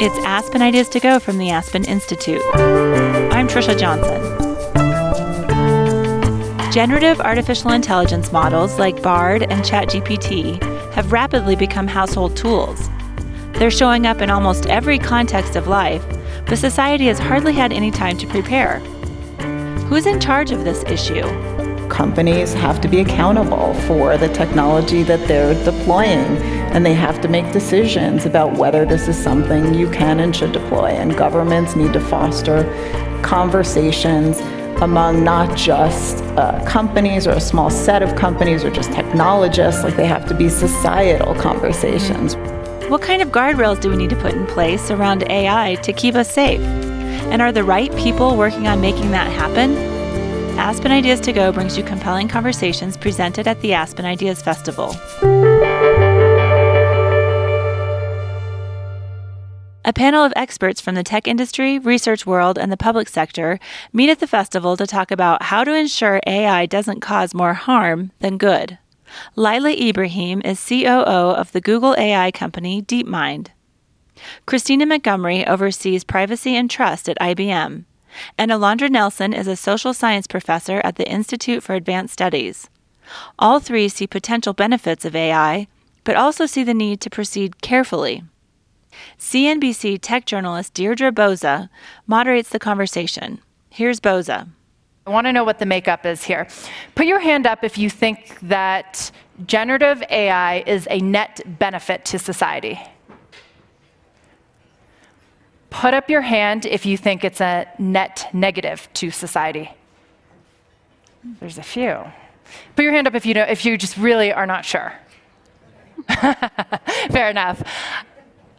It's Aspen Ideas to Go from the Aspen Institute. I'm Trisha Johnson. Generative artificial intelligence models like BARD and ChatGPT have rapidly become household tools. They're showing up in almost every context of life, but society has hardly had any time to prepare. Who's in charge of this issue? Companies have to be accountable for the technology that they're deploying, and they have to make decisions about whether this is something you can and should deploy. And governments need to foster conversations among not just uh, companies or a small set of companies or just technologists, like they have to be societal conversations. What kind of guardrails do we need to put in place around AI to keep us safe? And are the right people working on making that happen? Aspen Ideas to Go brings you compelling conversations presented at the Aspen Ideas Festival. A panel of experts from the tech industry, research world, and the public sector meet at the festival to talk about how to ensure AI doesn't cause more harm than good. Lila Ibrahim is COO of the Google AI company DeepMind. Christina Montgomery oversees privacy and trust at IBM. And Alondra Nelson is a social science professor at the Institute for Advanced Studies. All three see potential benefits of AI, but also see the need to proceed carefully. CNBC tech journalist Deirdre Bosa moderates the conversation. Here's Bosa. I want to know what the makeup is here. Put your hand up if you think that generative AI is a net benefit to society. Put up your hand if you think it's a net negative to society. There's a few. Put your hand up if you, know, if you just really are not sure. Fair enough.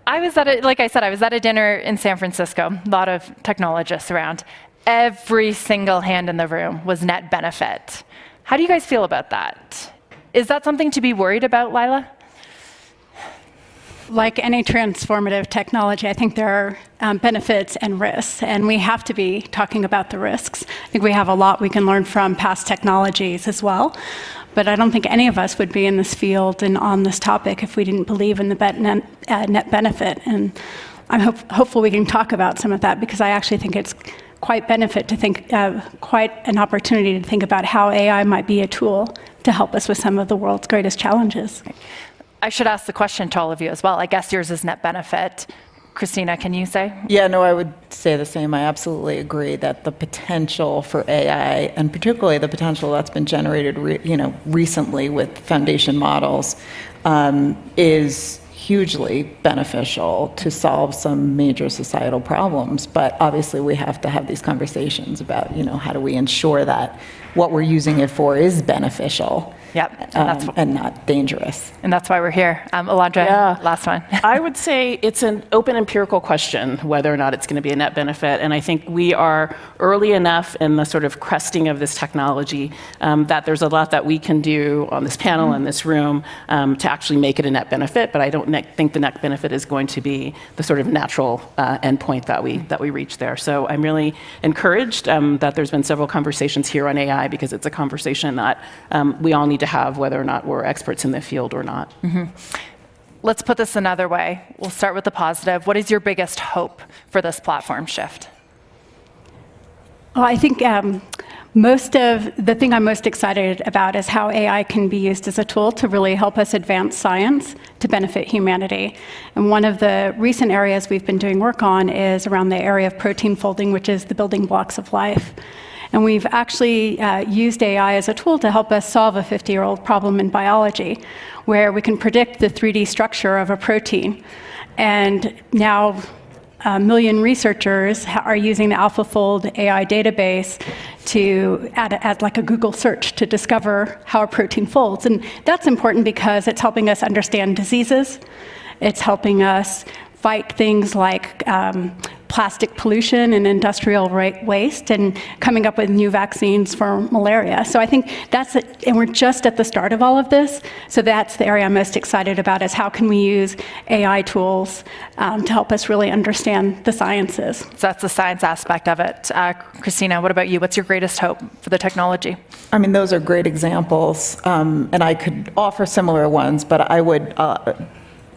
I was at a, like I said, I was at a dinner in San Francisco, a lot of technologists around every single hand in the room was net benefit. How do you guys feel about that? Is that something to be worried about, Lila? Like any transformative technology, I think there are um, benefits and risks, and we have to be talking about the risks. I think we have a lot we can learn from past technologies as well, but I don't think any of us would be in this field and on this topic if we didn't believe in the net, uh, net benefit. And I'm hope, hopeful we can talk about some of that because I actually think it's quite benefit to think, uh, quite an opportunity to think about how AI might be a tool to help us with some of the world's greatest challenges. I should ask the question to all of you as well. I guess yours is net benefit. Christina, can you say? Yeah, no, I would say the same. I absolutely agree that the potential for AI, and particularly the potential that's been generated, re- you know, recently with foundation models, um, is hugely beneficial to solve some major societal problems. But obviously, we have to have these conversations about, you know, how do we ensure that what we're using it for is beneficial. Yep, um, and not dangerous. And that's why we're here. Um, Alondra, yeah. last one. I would say it's an open empirical question whether or not it's going to be a net benefit. And I think we are early enough in the sort of cresting of this technology um, that there's a lot that we can do on this panel mm-hmm. in this room um, to actually make it a net benefit. But I don't ne- think the net benefit is going to be the sort of natural uh, endpoint that we that we reach there. So I'm really encouraged um, that there's been several conversations here on AI because it's a conversation that um, we all need to to have, whether or not we're experts in the field or not. Mm-hmm. Let's put this another way. We'll start with the positive. What is your biggest hope for this platform shift? Well, I think um, most of the thing I'm most excited about is how AI can be used as a tool to really help us advance science to benefit humanity. And one of the recent areas we've been doing work on is around the area of protein folding, which is the building blocks of life. And we've actually uh, used AI as a tool to help us solve a 50 year old problem in biology, where we can predict the 3D structure of a protein. And now, a million researchers are using the AlphaFold AI database to add, add, like a Google search to discover how a protein folds. And that's important because it's helping us understand diseases. It's helping us fight things like um, plastic pollution and industrial waste and coming up with new vaccines for malaria. So I think that's it, and we're just at the start of all of this. So that's the area I'm most excited about is how can we use AI tools um, to help us really understand the sciences. So that's the science aspect of it. Uh, Christina, what about you? What's your greatest hope for the technology? I mean, those are great examples, um, and I could offer similar ones, but I would. Uh,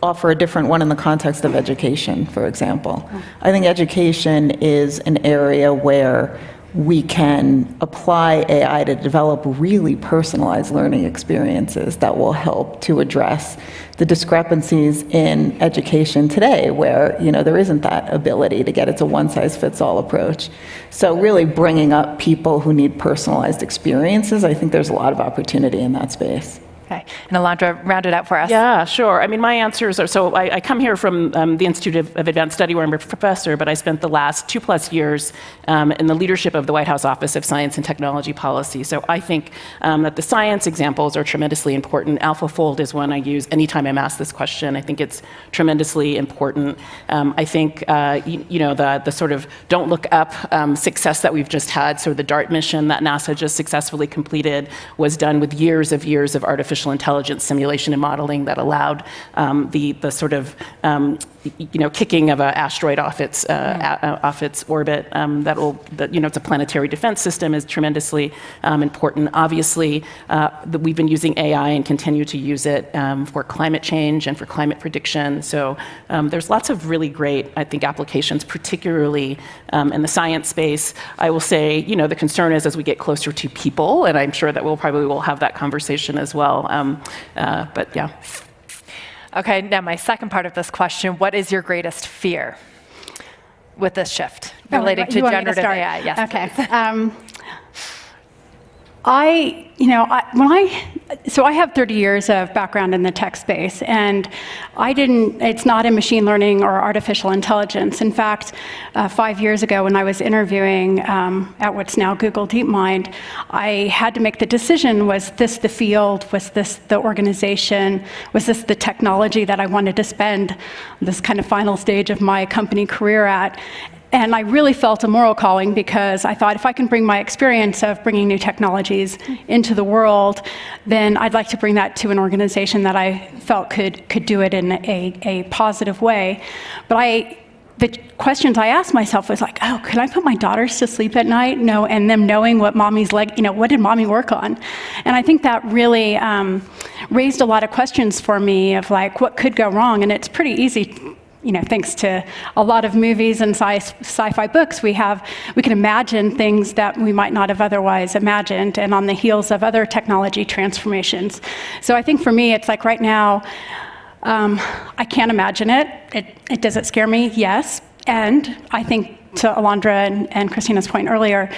offer a different one in the context of education, for example. Mm-hmm. I think education is an area where we can apply AI to develop really personalized learning experiences that will help to address the discrepancies in education today where you know there isn't that ability to get it's a one size fits all approach. So really bringing up people who need personalized experiences i think there's a lot of opportunity in that space Okay. And Alondra, round it out for us. Yeah, sure. I mean, my answers are so I, I come here from um, the Institute of, of, Advanced Study where I'm a professor, but I spent the last two plus years um, in the leadership of the White House Office of Science and Technology Policy. So I think um, that the science examples are tremendously important. AlphaFold is one I use anytime I'm asked this question. I think it's tremendously important. Um, I think, uh, you, you, know, the, the sort of don't look up um, success that we've just had, so the DART mission that NASA just successfully completed was done with years of years of artificial artificial intelligence simulation and modeling that allowed um, the, the sort of um, you know, kicking of an asteroid off its, uh, mm. a, off its orbit. Um, that will, that, you know, it's a planetary defense system is tremendously um, important. Obviously, uh, the, we've been using AI and continue to use it um, for climate change and for climate prediction. So um, there's lots of really great, I think, applications, particularly um, in the science space. I will say, you know, the concern is as we get closer to people, and I'm sure that we'll probably will have that conversation as well. Um, uh, but yeah. Okay, now my second part of this question what is your greatest fear with this shift related oh, to generative to AI? Yes. Okay. Um, I, you know, I, when I, so I have 30 years of background in the tech space, and I didn't, it's not in machine learning or artificial intelligence. In fact, uh, five years ago when I was interviewing um, at what's now Google DeepMind, I had to make the decision was this the field, was this the organization, was this the technology that I wanted to spend this kind of final stage of my company career at? And I really felt a moral calling because I thought if I can bring my experience of bringing new technologies into the world, then I'd like to bring that to an organization that I felt could, could do it in a, a positive way. But I, the questions I asked myself was like, oh, could I put my daughters to sleep at night? No, and them knowing what mommy's like, you know, what did mommy work on? And I think that really um, raised a lot of questions for me of like, what could go wrong? And it's pretty easy you know, thanks to a lot of movies and sci- fi books, we have we can imagine things that we might not have otherwise imagined, and on the heels of other technology transformations. So I think for me, it's like right now, um, I can't imagine it. it. It does it scare me? Yes, and I think to Alondra and, and Christina's point earlier,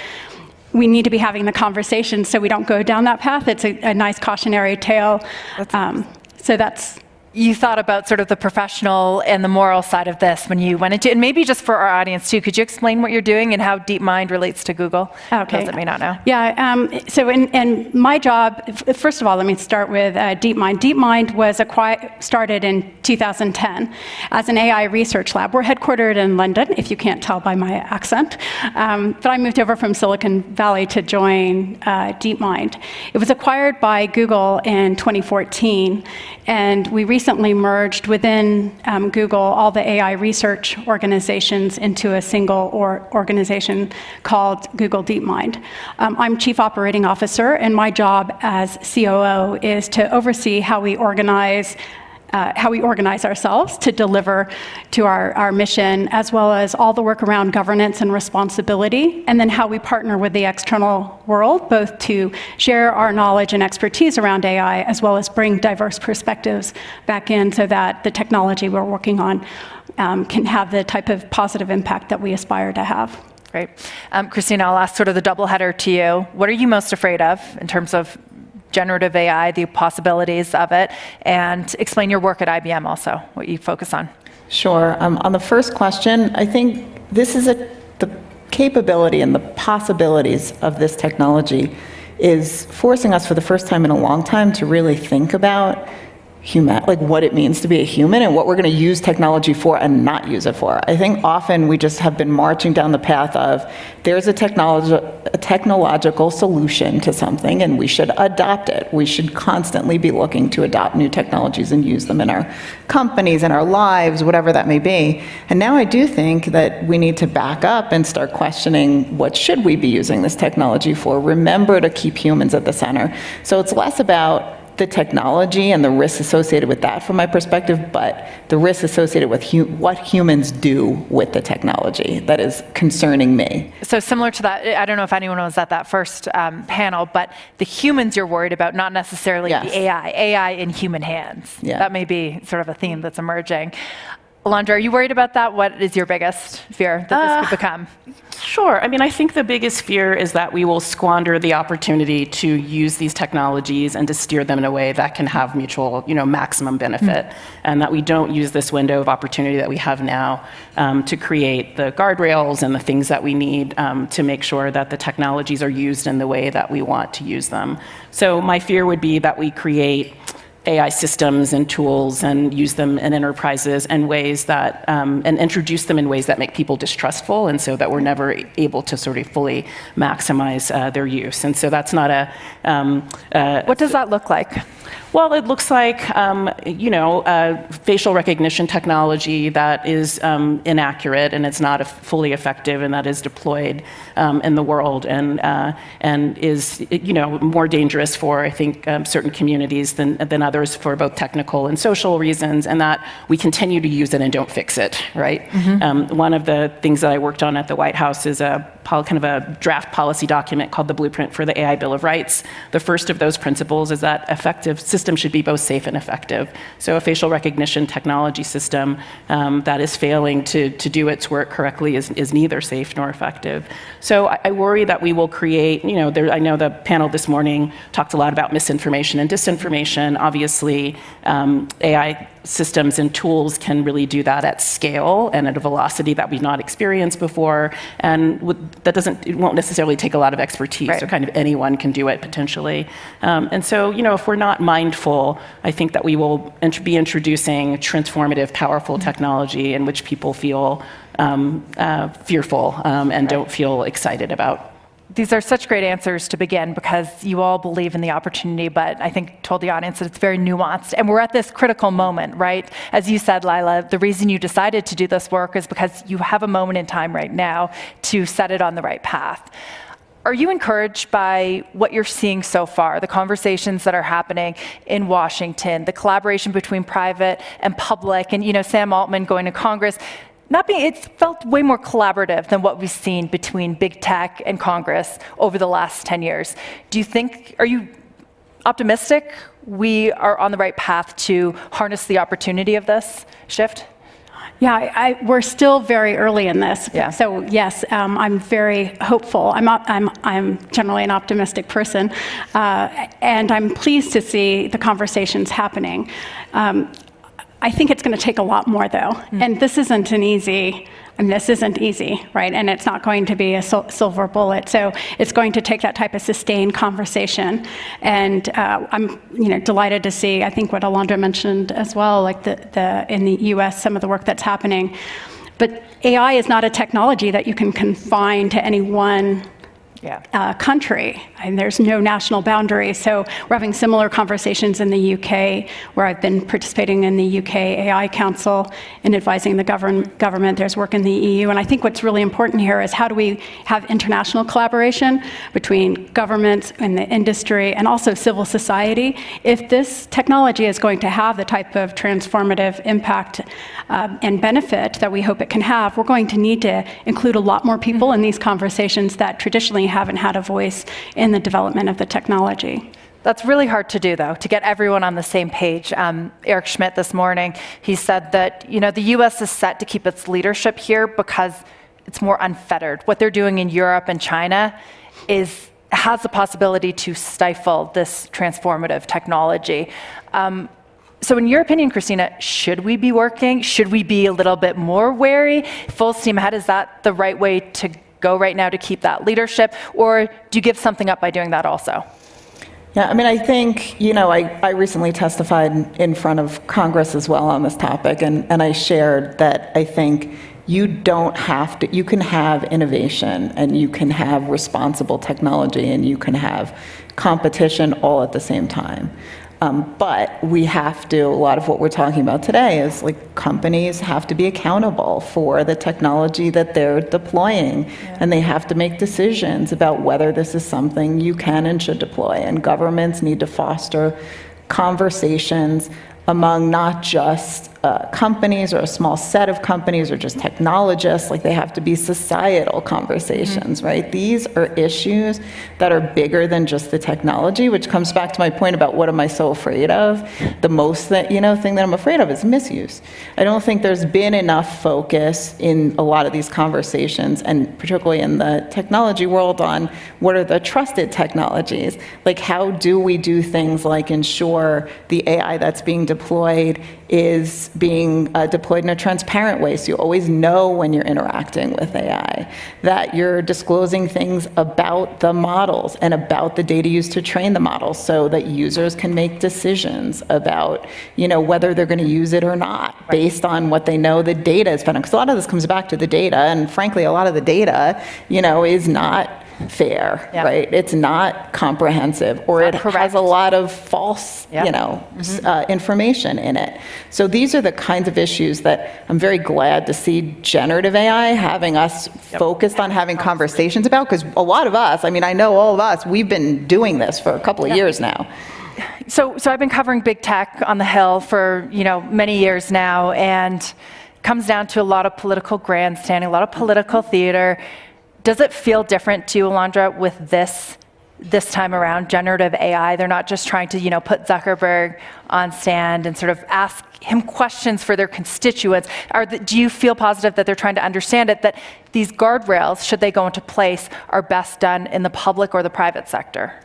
we need to be having the conversation so we don't go down that path. It's a, a nice cautionary tale. Um, so that's you thought about sort of the professional and the moral side of this when you went into and maybe just for our audience too could you explain what you're doing and how deepmind relates to google? Okay those that may not know. Yeah um, so in, in, my job first of all let me start with uh, deepmind. Deepmind was acquired, started in 2010 as an ai research lab. We're headquartered in london if you can't tell by my accent. Um, but i moved over from silicon valley to join uh, deepmind. It was acquired by google in 2014 and we recently merged within um, Google all the AI research organizations into a single or organization called Google DeepMind. Um, I'm Chief Operating Officer, and my job as COO is to oversee how we organize uh, how we organize ourselves to deliver to our, our mission, as well as all the work around governance and responsibility, and then how we partner with the external world, both to share our knowledge and expertise around AI, as well as bring diverse perspectives back in so that the technology we're working on um, can have the type of positive impact that we aspire to have. Great. Um, Christina, I'll ask sort of the double header to you. What are you most afraid of in terms of generative AI, the possibilities of it, and explain your work at IBM also, what you focus on. Sure. Um, on the first question, I think this is a, the capability and the possibilities of this technology is forcing us for the first time in a long time to really think about human, like what it means to be a human and what we're going to use technology for and not use it for. I think often we just have been marching down the path of there's a, technology, a technological solution to something and we should adopt it. We should constantly be looking to adopt new technologies and use them in our companies, in our lives, whatever that may be. And now I do think that we need to back up and start questioning what should we be using this technology for? Remember to keep humans at the center. So it's less about the technology and the risks associated with that from my perspective, but the risks associated with hu- what humans do with the technology that is concerning me. So similar to that, I don't know if anyone was at that first um, panel, but the humans you're worried about, not necessarily yes. the AI. AI in human hands. Yeah. That may be sort of a theme that's emerging. Alondra, are you worried about that? What is your biggest fear that uh, this could become? Sure. I mean, I think the biggest fear is that we will squander the opportunity to use these technologies and to steer them in a way that can have mutual, you know, maximum benefit, mm. and that we don't use this window of opportunity that we have now um, to create the guardrails and the things that we need um, to make sure that the technologies are used in the way that we want to use them. So my fear would be that we create AI systems and tools and use them in enterprises and ways that, um, and introduce them in ways that make people distrustful, and so that we're never able to sort of fully maximize uh, their use. And so that's not a. Um, uh, what does that look like? Well, it looks like, um, you know, facial recognition technology that is um, inaccurate and it's not fully effective and that is deployed um, in the world and, uh, and is, you know, more dangerous for, I think, um, certain communities than, than others for both technical and social reasons, and that we continue to use it and don't fix it, right? Mm-hmm. Um, one of the things that I worked on at the White House is a kind of a draft policy document called the Blueprint for the AI Bill of Rights. The first of those principles is that effective systems should be both safe and effective. So a facial recognition technology system um, that is failing to, to do its work correctly is, is neither safe nor effective. So I, I worry that we will create, you know, there, I know the panel this morning talked a lot about misinformation and disinformation. Obviously, um, AI systems and tools can really do that at scale and at a velocity that we've not experienced before. And that doesn't, it won't necessarily take a lot of expertise. Right. So kind of anyone can do it potentially. Um, and so, you know, if we're not mindful, I think that we will int- be introducing transformative, powerful mm-hmm. technology in which people feel um, uh, fearful um, and right. don't feel excited about these are such great answers to begin because you all believe in the opportunity, but I think told the audience that it's very nuanced. And we're at this critical moment, right? As you said, Lila, the reason you decided to do this work is because you have a moment in time right now to set it on the right path. Are you encouraged by what you're seeing so far, the conversations that are happening in Washington, the collaboration between private and public, and you know Sam Altman going to Congress? Not being, it's felt way more collaborative than what we've seen between big tech and Congress over the last 10 years. Do you think, are you optimistic we are on the right path to harness the opportunity of this shift? Yeah, I, I, we're still very early in this. Yeah. So yes, um, I'm very hopeful. I'm, I'm, I'm generally an optimistic person, uh, and I'm pleased to see the conversations happening. Um, I think it's going to take a lot more, though. Mm. And this isn't an easy, I mean, this isn't easy, right? And it's not going to be a silver bullet. So it's going to take that type of sustained conversation. And uh, I'm, you know, delighted to see. I think what Alondra mentioned as well, like the, the in the U.S., some of the work that's happening. But AI is not a technology that you can confine to any one yeah. uh, country, and there's no national boundary. So we're having similar conversations in the UK, where I've been participating in the UK AI Council and advising the govern- government. There's work in the EU, and I think what's really important here is how do we have international collaboration between governments and the industry and also civil society if this technology is going to have the type of transformative impact uh, and benefit that we hope it can have, we're going to need to include a lot more people mm-hmm. in these conversations that traditionally haven't had a voice in the development of the technology. That's really hard to do, though, to get everyone on the same page. Um, Eric Schmidt this morning, he said that you know the U.S. is set to keep its leadership here because it's more unfettered. What they're doing in Europe and China is has the possibility to stifle this transformative technology. Um, so, in your opinion, Christina, should we be working? Should we be a little bit more wary? Full steam ahead, is that the right way to go right now to keep that leadership? Or do you give something up by doing that also? Yeah, I mean, I think, you know, I, I recently testified in front of Congress as well on this topic, and, and I shared that I think you don't have to, you can have innovation and you can have responsible technology and you can have competition all at the same time. Um, but we have to, a lot of what we're talking about today is like companies have to be accountable for the technology that they're deploying. Yeah. And they have to make decisions about whether this is something you can and should deploy. And governments need to foster conversations among not just uh, companies or a small set of companies or just technologists. Like they have to be societal conversations, mm-hmm. right? These are issues that are bigger than just the technology, which comes back to my point about what am I so afraid of? The most that, you know, thing that I'm afraid of is misuse. I don't think there's been enough focus in a lot of these conversations, and particularly in the technology world, on what are the trusted technologies? Like, how do we do things like ensure the AI that's being deployed is being uh, deployed in a transparent way. So you always know when you're interacting with AI, that you're disclosing things about the models and about the data used to train the models so that users can make decisions about, you know, whether they're going to use it or not right. based on what they know the data is. Because a lot of this comes back to the data, and frankly, a lot of the data, you know, is not fair, right? It's not comprehensive, or not it correct. has a lot of false, you know, mm-hmm. uh, information in it. So these are the kinds of issues that I'm very glad to see generative AI having us yep. focused on having conversations about, because a lot of us, I mean, I know all of us, we've been doing this for a couple of years now. So, so I've been covering big tech on the Hill for you know many years now, and comes down to a lot of political grandstanding, a lot of political theater does it feel different to you, Alondra, with this this time around, generative AI? They're not just trying to, you know, put Zuckerberg on stand and sort of ask him questions for their constituents. Are the, do you feel positive that they're trying to understand it? That these guardrails, should they go into place, are best done in the public or the private sector?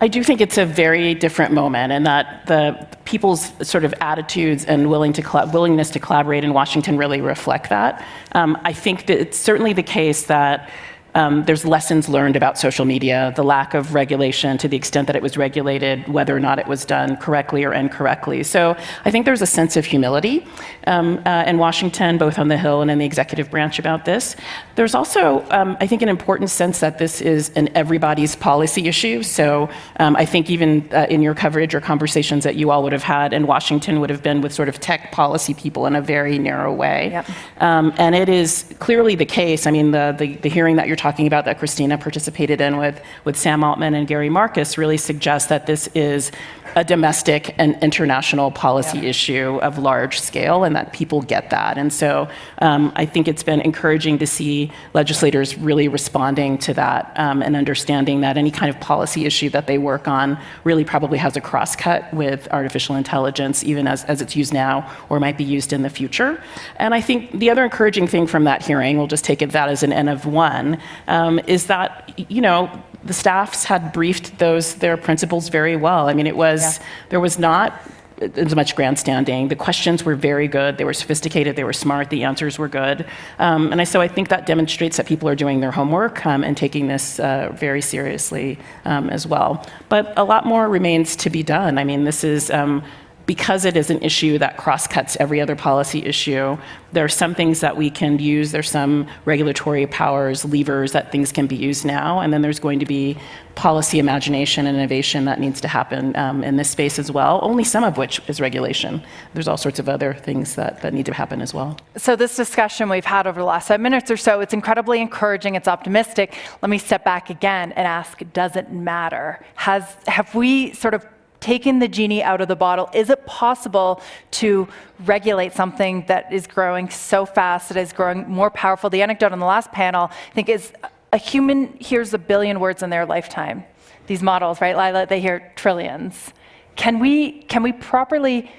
I do think it's a very different moment, and that the people's sort of attitudes and willing to willingness to collaborate in Washington really reflect that. Um, I think that it's certainly the case that um, there's lessons learned about social media, the lack of regulation to the extent that it was regulated, whether or not it was done correctly or incorrectly. So I think there's a sense of humility um, uh, in Washington, both on the Hill and in the executive branch about this. There's also, um, I think, an important sense that this is an everybody's policy issue. So um, I think even uh, in your coverage or conversations that you all would have had in Washington would have been with sort of tech policy people in a very narrow way. Yep. Um, and it is clearly the case. I mean, the, the, the hearing that you're talking about that Christina participated in with, with Sam Altman and Gary Marcus really suggests that this is a domestic and international policy yeah. issue of large scale and that people get that. And so um, I think it's been encouraging to see legislators really responding to that um, and understanding that any kind of policy issue that they work on really probably has a crosscut with artificial intelligence, even as, as it's used now or might be used in the future. And I think the other encouraging thing from that hearing, we'll just take it that as an N of one, um, is that, you know, the staffs had briefed those their principals very well. I mean, it was yeah. there was not as much grandstanding. The questions were very good. They were sophisticated. They were smart. The answers were good. Um, and I, so I think that demonstrates that people are doing their homework um, and taking this uh, very seriously um, as well. But a lot more remains to be done. I mean, this is um, because it is an issue that cross-cuts every other policy issue, there are some things that we can use. There's some regulatory powers, levers that things can be used now, and then there's going to be policy imagination and innovation that needs to happen um, in this space as well, only some of which is regulation. There's all sorts of other things that, that need to happen as well. So this discussion we've had over the last five minutes or so, it's incredibly encouraging, it's optimistic. Let me step back again and ask, does it matter? Has, have we sort of taken the genie out of the bottle, is it possible to regulate something that is growing so fast, that is growing more powerful? The anecdote on the last panel, I think, is a human hears a billion words in their lifetime. These models, right, Lila, they hear trillions. Can we, can we properly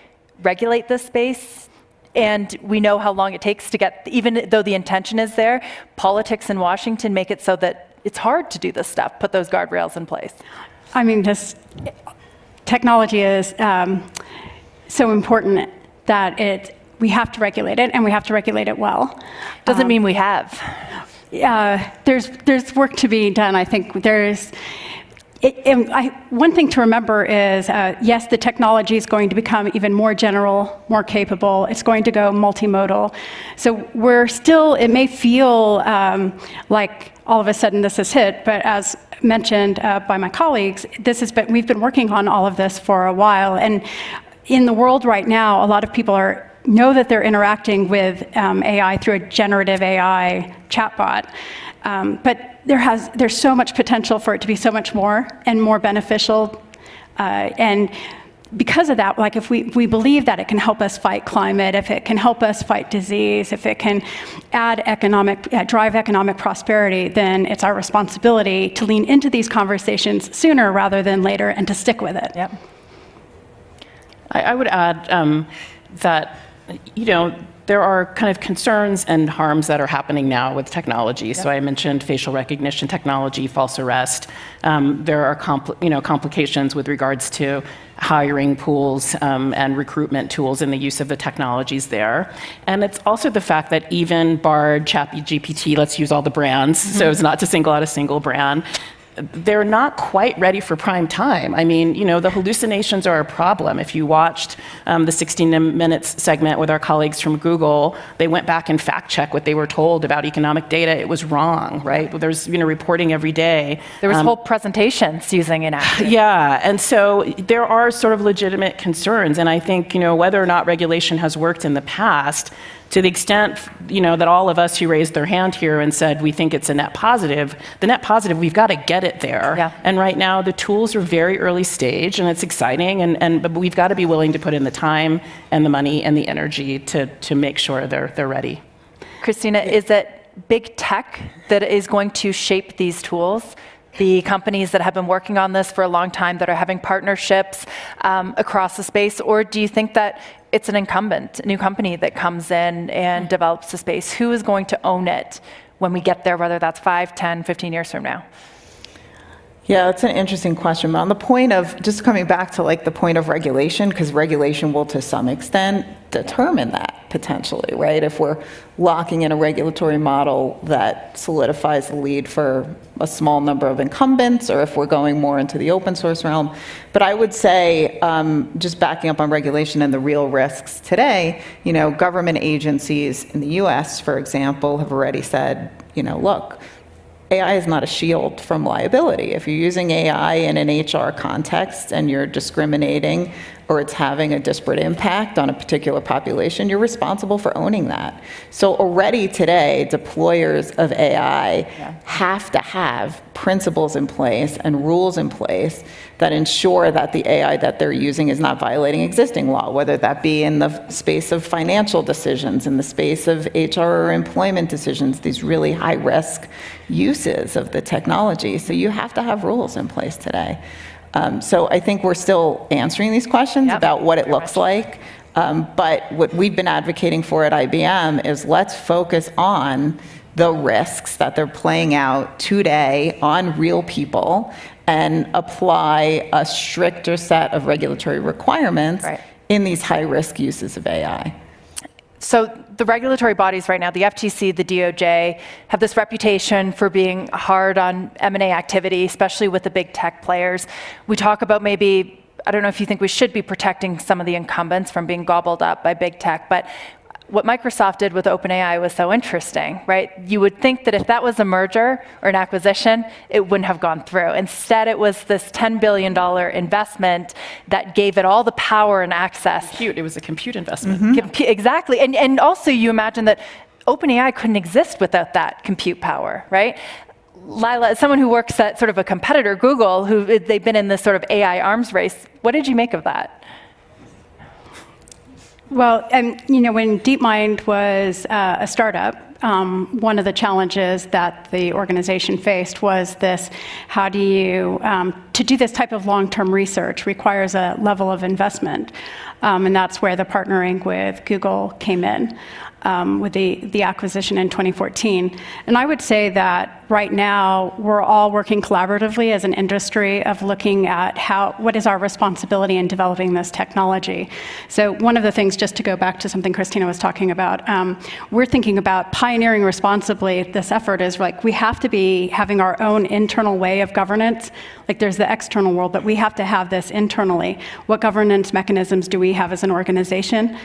regulate this space? And we know how long it takes to get, even though the intention is there, politics in Washington make it so that it's hard to do this stuff, put those guardrails in place. I mean, just technology is um, so important that it, we have to regulate it, and we have to regulate it well. Doesn't um, mean we have. Uh, there's, there's work to be done. I think there's. It, I, one thing to remember is uh, yes, the technology is going to become even more general, more capable. It's going to go multimodal. So we're still, it may feel um, like all of a sudden this has hit, but as mentioned uh, by my colleagues, this has been, we've been working on all of this for a while. And in the world right now, a lot of people are know that they're interacting with um, AI through a generative AI chatbot. Um, but there has, there's so much potential for it to be so much more and more beneficial. Uh, and because of that, like if we, we believe that it can help us fight climate, if it can help us fight disease, if it can add economic, uh, drive economic prosperity, then it's our responsibility to lean into these conversations sooner rather than later and to stick with it. Yep. I, I would add um, that, you know, there are kind of concerns and harms that are happening now with technology. Yep. So I mentioned facial recognition technology, false arrest. Um, there are compl- you know, complications with regards to hiring pools um, and recruitment tools and the use of the technologies there. And it's also the fact that even Bard, ChatGPT, let's use all the brands, mm-hmm. so as not to single out a single brand, they're not quite ready for prime time. I mean, you know, the hallucinations are a problem. If you watched um, the 60 Minutes segment with our colleagues from Google, they went back and fact checked what they were told about economic data. It was wrong, right? There's, you know, reporting every day. There was um, whole presentations using it. Yeah, and so there are sort of legitimate concerns. And I think, you know, whether or not regulation has worked in the past, to the extent you know that all of us who raised their hand here and said we think it's a net positive the net positive we've got to get it there yeah. and right now the tools are very early stage and it's exciting and, and but we've got to be willing to put in the time and the money and the energy to, to make sure they're, they're ready christina is it big tech that is going to shape these tools the companies that have been working on this for a long time that are having partnerships um, across the space? Or do you think that it's an incumbent, a new company that comes in and develops the space? Who is going to own it when we get there, whether that's 5, 10, 15 years from now? Yeah, that's an interesting question. But on the point of just coming back to like the point of regulation, because regulation will to some extent determine that potentially, right? If we're locking in a regulatory model that solidifies the lead for a small number of incumbents, or if we're going more into the open source realm. But I would say, um, just backing up on regulation and the real risks today, you know, government agencies in the US, for example, have already said, you know, look, AI is not a shield from liability. If you're using AI in an HR context and you're discriminating or it's having a disparate impact on a particular population, you're responsible for owning that. So already today, deployers of AI yeah. have to have principles in place and rules in place that ensure that the AI that they're using is not violating existing law, whether that be in the space of financial decisions, in the space of HR or employment decisions, these really high risk uses of the technology. So you have to have rules in place today. Um, so I think we're still answering these questions yep. about what it looks like. Um, but what we've been advocating for at IBM is let's focus on the risks that they're playing out today on real people and apply a stricter set of regulatory requirements right. in these high risk uses of AI. So the regulatory bodies right now, the FTC, the DOJ, have this reputation for being hard on M&A activity, especially with the big tech players. We talk about maybe I don't know if you think we should be protecting some of the incumbents from being gobbled up by big tech, but what Microsoft did with OpenAI was so interesting, right? You would think that if that was a merger or an acquisition, it wouldn't have gone through. Instead, it was this $10 billion investment that gave it all the power and access. Compute, it was a compute investment. Mm-hmm. Compu- exactly. And, and also, you imagine that OpenAI couldn't exist without that compute power, right? Lila, as someone who works at sort of a competitor, Google, who they've been in this sort of AI arms race, what did you make of that? Well, and you know, when DeepMind was uh, a startup, um, one of the challenges that the organization faced was this how do you, um, to do this type of long term research requires a level of investment. Um, and that's where the partnering with Google came in with the, acquisition in 2014. And I would say that right now we're all working collaboratively as an industry of looking at how what is our responsibility in developing this technology. So one of the things, just to go back to something Christina was talking about, um, we're thinking about pioneering responsibly. This effort is like we have to be having our own internal way of governance. Like there's the external world, but we have to have this internally. What governance mechanisms do we have as an organization?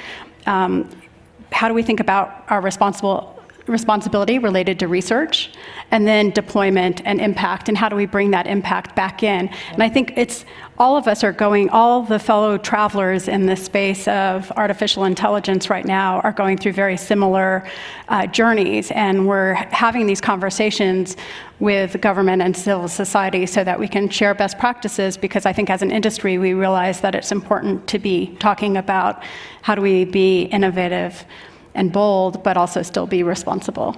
How do we think about our responsible responsibility related to research, and then deployment and impact, and how do we bring that impact back in? And I think it's all of us are going, all the fellow travelers in the space of artificial intelligence right now are going through very similar uh, journeys, and we're having these conversations with government and civil society so that we can share best practices because I think as an industry we realize that it's important to be talking about how do we be innovative and bold, but also still be responsible.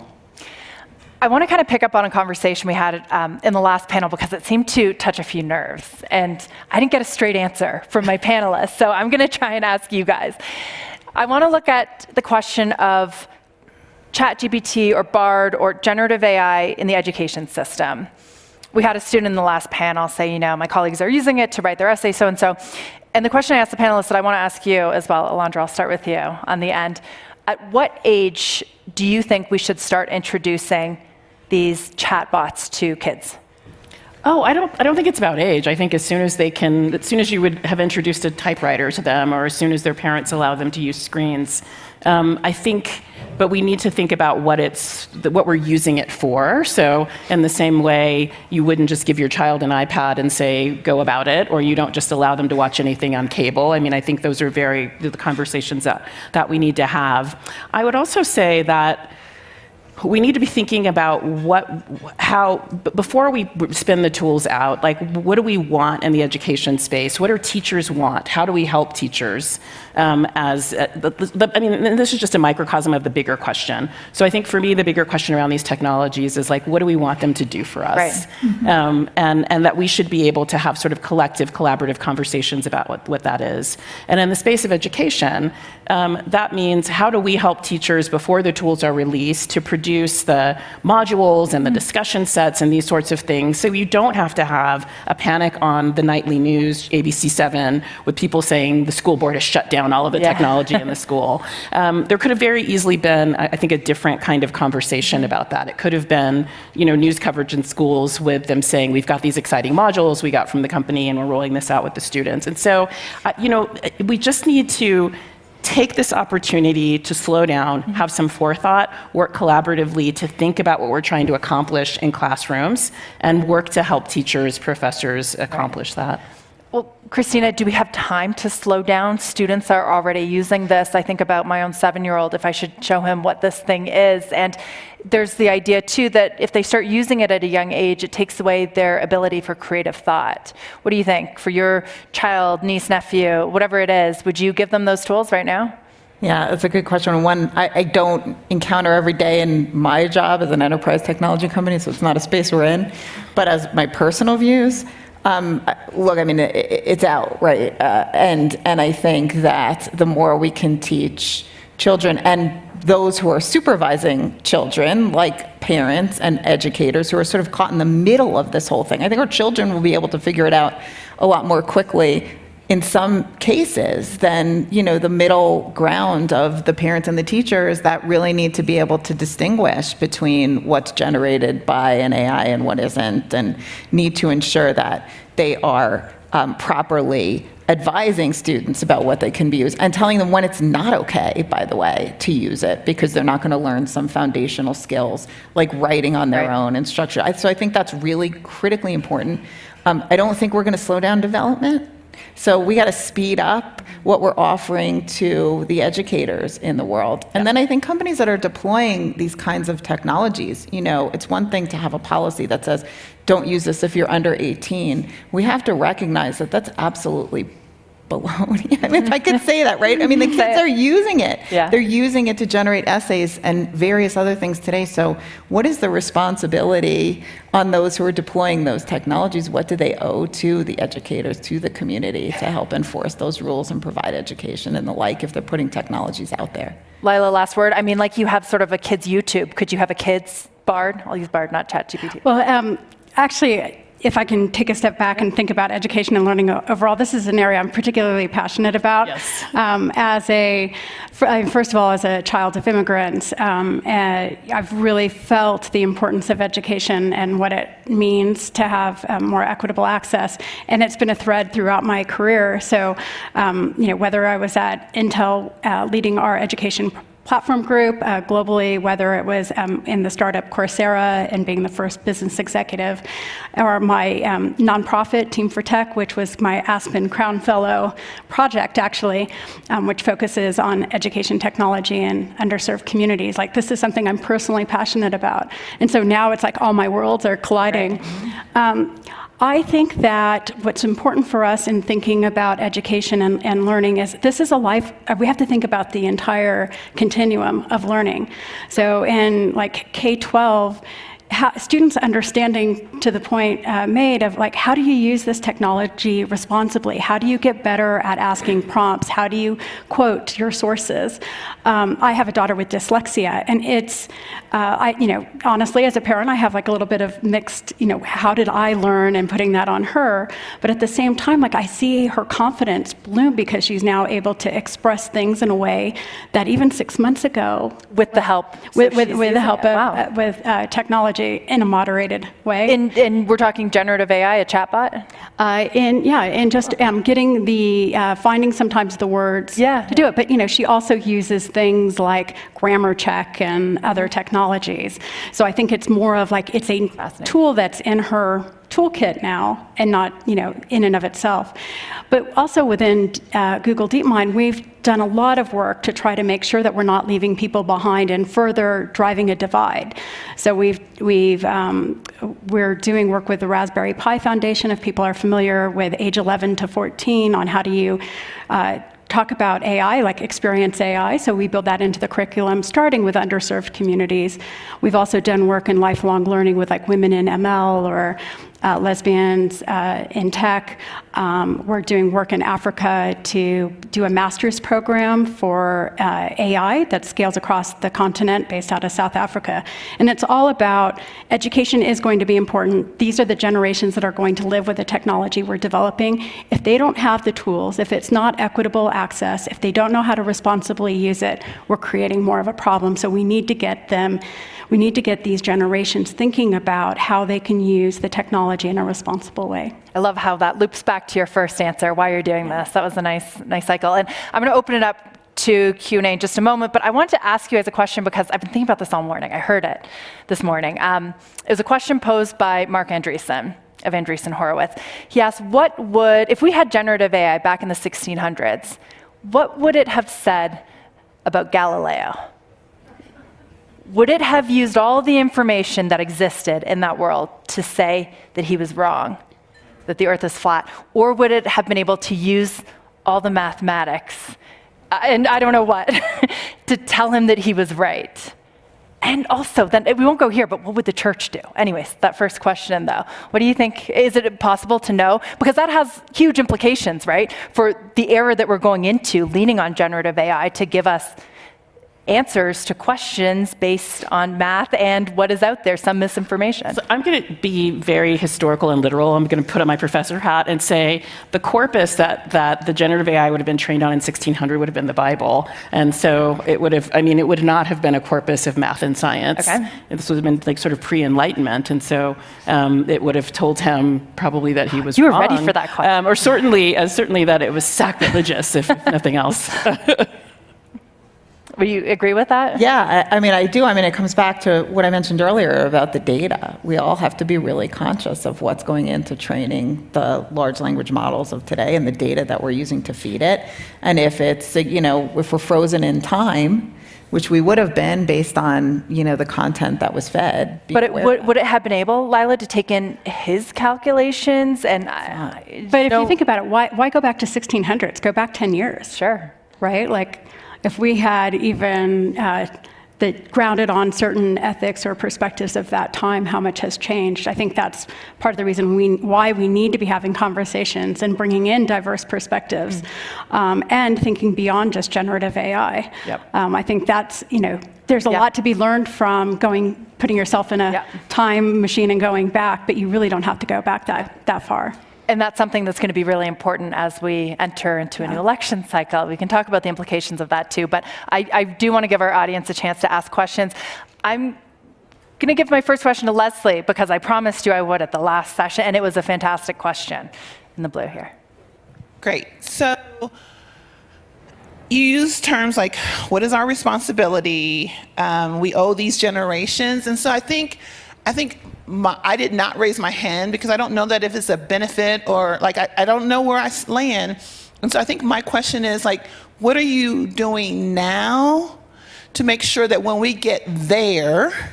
I want to kind of pick up on a conversation we had um, in the last panel because it seemed to touch a few nerves. And I didn't get a straight answer from my panelists, so I'm going to try and ask you guys. I want to look at the question of ChatGPT or BARD or generative AI in the education system. We had a student in the last panel say, you know, my colleagues are using it to write their essay, so and so. And the question I asked the panelists that I want to ask you as well, Alondra, I'll start with you on the end. At what age do you think we should start introducing these chatbots to kids? Oh, I don't, I don't think it's about age. I think as soon as they can, as soon as you would have introduced a typewriter to them, or as soon as their parents allow them to use screens, um, I think, but we need to think about what it's, what we're using it for. So, in the same way, you wouldn't just give your child an iPad and say, go about it, or you don't just allow them to watch anything on cable. I mean, I think those are very, the conversations that, that we need to have. I would also say that we need to be thinking about what, how, before we spin the tools out, like what do we want in the education space? What do teachers want? How do we help teachers? Um, as, uh, the, the, I mean, this is just a microcosm of the bigger question. So I think for me, the bigger question around these technologies is like, what do we want them to do for us? Right. Mm-hmm. Um, and, and that we should be able to have sort of collective, collaborative conversations about what, what that is. And in the space of education, um, that means how do we help teachers before the tools are released to produce the modules and the mm-hmm. discussion sets and these sorts of things so you don't have to have a panic on the nightly news, ABC7, with people saying the school board has shut down all of the yeah. technology in the school. Um, there could have very easily been, I think, a different kind of conversation mm-hmm. about that. It could have been, you know, news coverage in schools with them saying, we've got these exciting modules we got from the company and we're rolling this out with the students. And so, uh, you know, we just need to take this opportunity to slow down, mm-hmm. have some forethought, work collaboratively to think about what we're trying to accomplish in classrooms, and work to help teachers, professors accomplish that. Well, Christina, do we have time to slow down? Students are already using this. I think about my own seven year old, if I should show him what this thing is. And there's the idea, too, that if they start using it at a young age, it takes away their ability for creative thought. What do you think? For your child, niece, nephew, whatever it is, would you give them those tools right now? Yeah, that's a good question. One I, I, don't encounter every day in my job as an enterprise technology company, so it's not a space we're in. But as my personal views, um, look, I mean, it, it's out, right? Uh, and and I think that the more we can teach children and those who are supervising children, like parents and educators who are sort of caught in the middle of this whole thing, I think our children will be able to figure it out a lot more quickly in some cases than you know the middle ground of the parents and the teachers that really need to be able to distinguish between what's generated by an AI and what isn't, and need to ensure that they are um, properly advising students about what they can be used and telling them when it's not okay, by the way, to use it because they're not going to learn some foundational skills like writing on their right. own and structure. So I think that's really critically important. Um, I don't think we're going to slow down development. So we got to speed up what we're offering to the educators in the world. And then I think companies that are deploying these kinds of technologies, you know, it's one thing to have a policy that says, don't use this if you're under 18. We have to recognize that that's absolutely baloney. I mean, if I could say that, right? I mean, the kids are using it. Yeah. They're using it to generate essays and various other things today. So, what is the responsibility on those who are deploying those technologies? What do they owe to the educators, to the community to help enforce those rules and provide education and the like if they're putting technologies out there? Lila, last word. I mean, like you have sort of a kids' YouTube. Could you have a kids' Bard? I'll use Bard, not ChatGPT. Well, um, actually, if I can take a step back and think about education and learning overall, this is an area I'm particularly passionate about. Yes. Um, as a, first of all, as a child of immigrants, um, I've really felt the importance of education and what it means to have um, more equitable access, and it's been a thread throughout my career. So, um, you know, whether I was at Intel uh, leading our education platform group uh, globally, whether it was um, in the startup Coursera and being the first business executive, or my um, nonprofit Team4Tech, which was my Aspen Crown Fellow project, actually, um, which focuses on education technology in underserved communities. Like, this is something I'm personally passionate about. And so now it's like all my worlds are colliding. Right. I think that what's important for us in thinking about education and, and, learning is this is a life, uh, we have to think about the entire continuum of learning. So in like K 12, how, students understanding to the point uh, made of like how do you use this technology responsibly? How do you get better at asking prompts? How do you quote your sources? Um, i have a daughter with dyslexia and it's uh, i you know honestly as a parent i have like a little bit of mixed you know how did i learn and putting that on her? But at the same time like i see her confidence bloom because she's now able to express things in a way that even six months ago with the help with, so with, with the help of wow. uh, with uh, technology technology in a moderated way. And, and we're talking generative AI, a chatbot? Uh, and yeah, and just um, getting the, uh, finding sometimes the words yeah. to do it. But, you know, she also uses things like grammar check and other technologies. So I think it's more of like, it's a tool that's in her toolkit now and not, you know, in and of itself. But also within uh, Google DeepMind, we've done a lot of work to try to make sure that we're not leaving people behind and further driving a divide. So we've, we've, um, we're doing work with the Raspberry Pi Foundation, if people are familiar with age 11 to 14, on how do you uh, talk about AI, like experience AI. So we build that into the curriculum, starting with underserved communities. We've also done work in lifelong learning with like women in ML or uh, lesbians uh, in tech. Um, we're doing work in Africa to do a master's program for uh, AI that scales across the continent based out of South Africa. And it's all about education is going to be important. These are the generations that are going to live with the technology we're developing. If they don't have the tools, if it's not equitable access, if they don't know how to responsibly use it, we're creating more of a problem. So we need to get them we need to get these generations thinking about how they can use the technology in a responsible way. I love how that loops back to your first answer, why you're doing this. That was a nice, nice cycle. And I'm going to open it up to Q&A in just a moment, but I wanted to ask you as a question because I've been thinking about this all morning. I heard it this morning. Um, it was a question posed by Marc Andreessen of Andreessen Horowitz. He asked, what would, if we had generative AI back in the 1600s, what would it have said about Galileo? Would it have used all the information that existed in that world to say that he was wrong, that the earth is flat? Or would it have been able to use all the mathematics, uh, and I don't know what, to tell him that he was right? And also, then we won't go here, but what would the church do? Anyways, that first question, though, what do you think? Is it possible to know? Because that has huge implications, right, for the era that we're going into, leaning on generative AI to give us answers to questions based on math and what is out there, some misinformation. So I'm going to be very historical and literal. I'm going to put on my professor hat and say the corpus that, that the generative AI would have been trained on in 1600 would have been the Bible. And so it would have, I mean, it would not have been a corpus of math and science. Okay. This would have been like sort of pre Enlightenment. And so um, it would have told him probably that he was You were wrong, ready for that question. Um, or certainly, uh, certainly that it was sacrilegious, if nothing else. Would you agree with that? Yeah, I, I, mean, I do. I mean, it comes back to what I mentioned earlier about the data. We all have to be really conscious of what's going into training the large language models of today and the data that we're using to feed it. And if it's, you know, if we're frozen in time, which we would have been based on, you know, the content that was fed. But it, would, would it have been able, Lila, to take in his calculations? And uh, but if you think about it, why, why go back to 1600s? Go back 10 years. Sure. Right? Like if we had even uh, that grounded on certain ethics or perspectives of that time, how much has changed. I think that's part of the reason we, why we need to be having conversations and bringing in diverse perspectives mm um, and thinking beyond just generative AI. Yep. Um, I think that's, you know, there's a yep. lot to be learned from going, putting yourself in a yep. time machine and going back, but you really don't have to go back that, that far. And that's something that's going to be really important as we enter into a new election cycle. We can talk about the implications of that too, but I, I do want to give our audience a chance to ask questions. I'm going to give my first question to Leslie because I promised you I would at the last session, and it was a fantastic question in the blue here. Great. So you use terms like, what is our responsibility? Um, we owe these generations. And so I think, I think my, I did not raise my hand because I don't know that if it's a benefit or like, I, I don't know where I land. And so I think my question is like, what are you doing now to make sure that when we get there,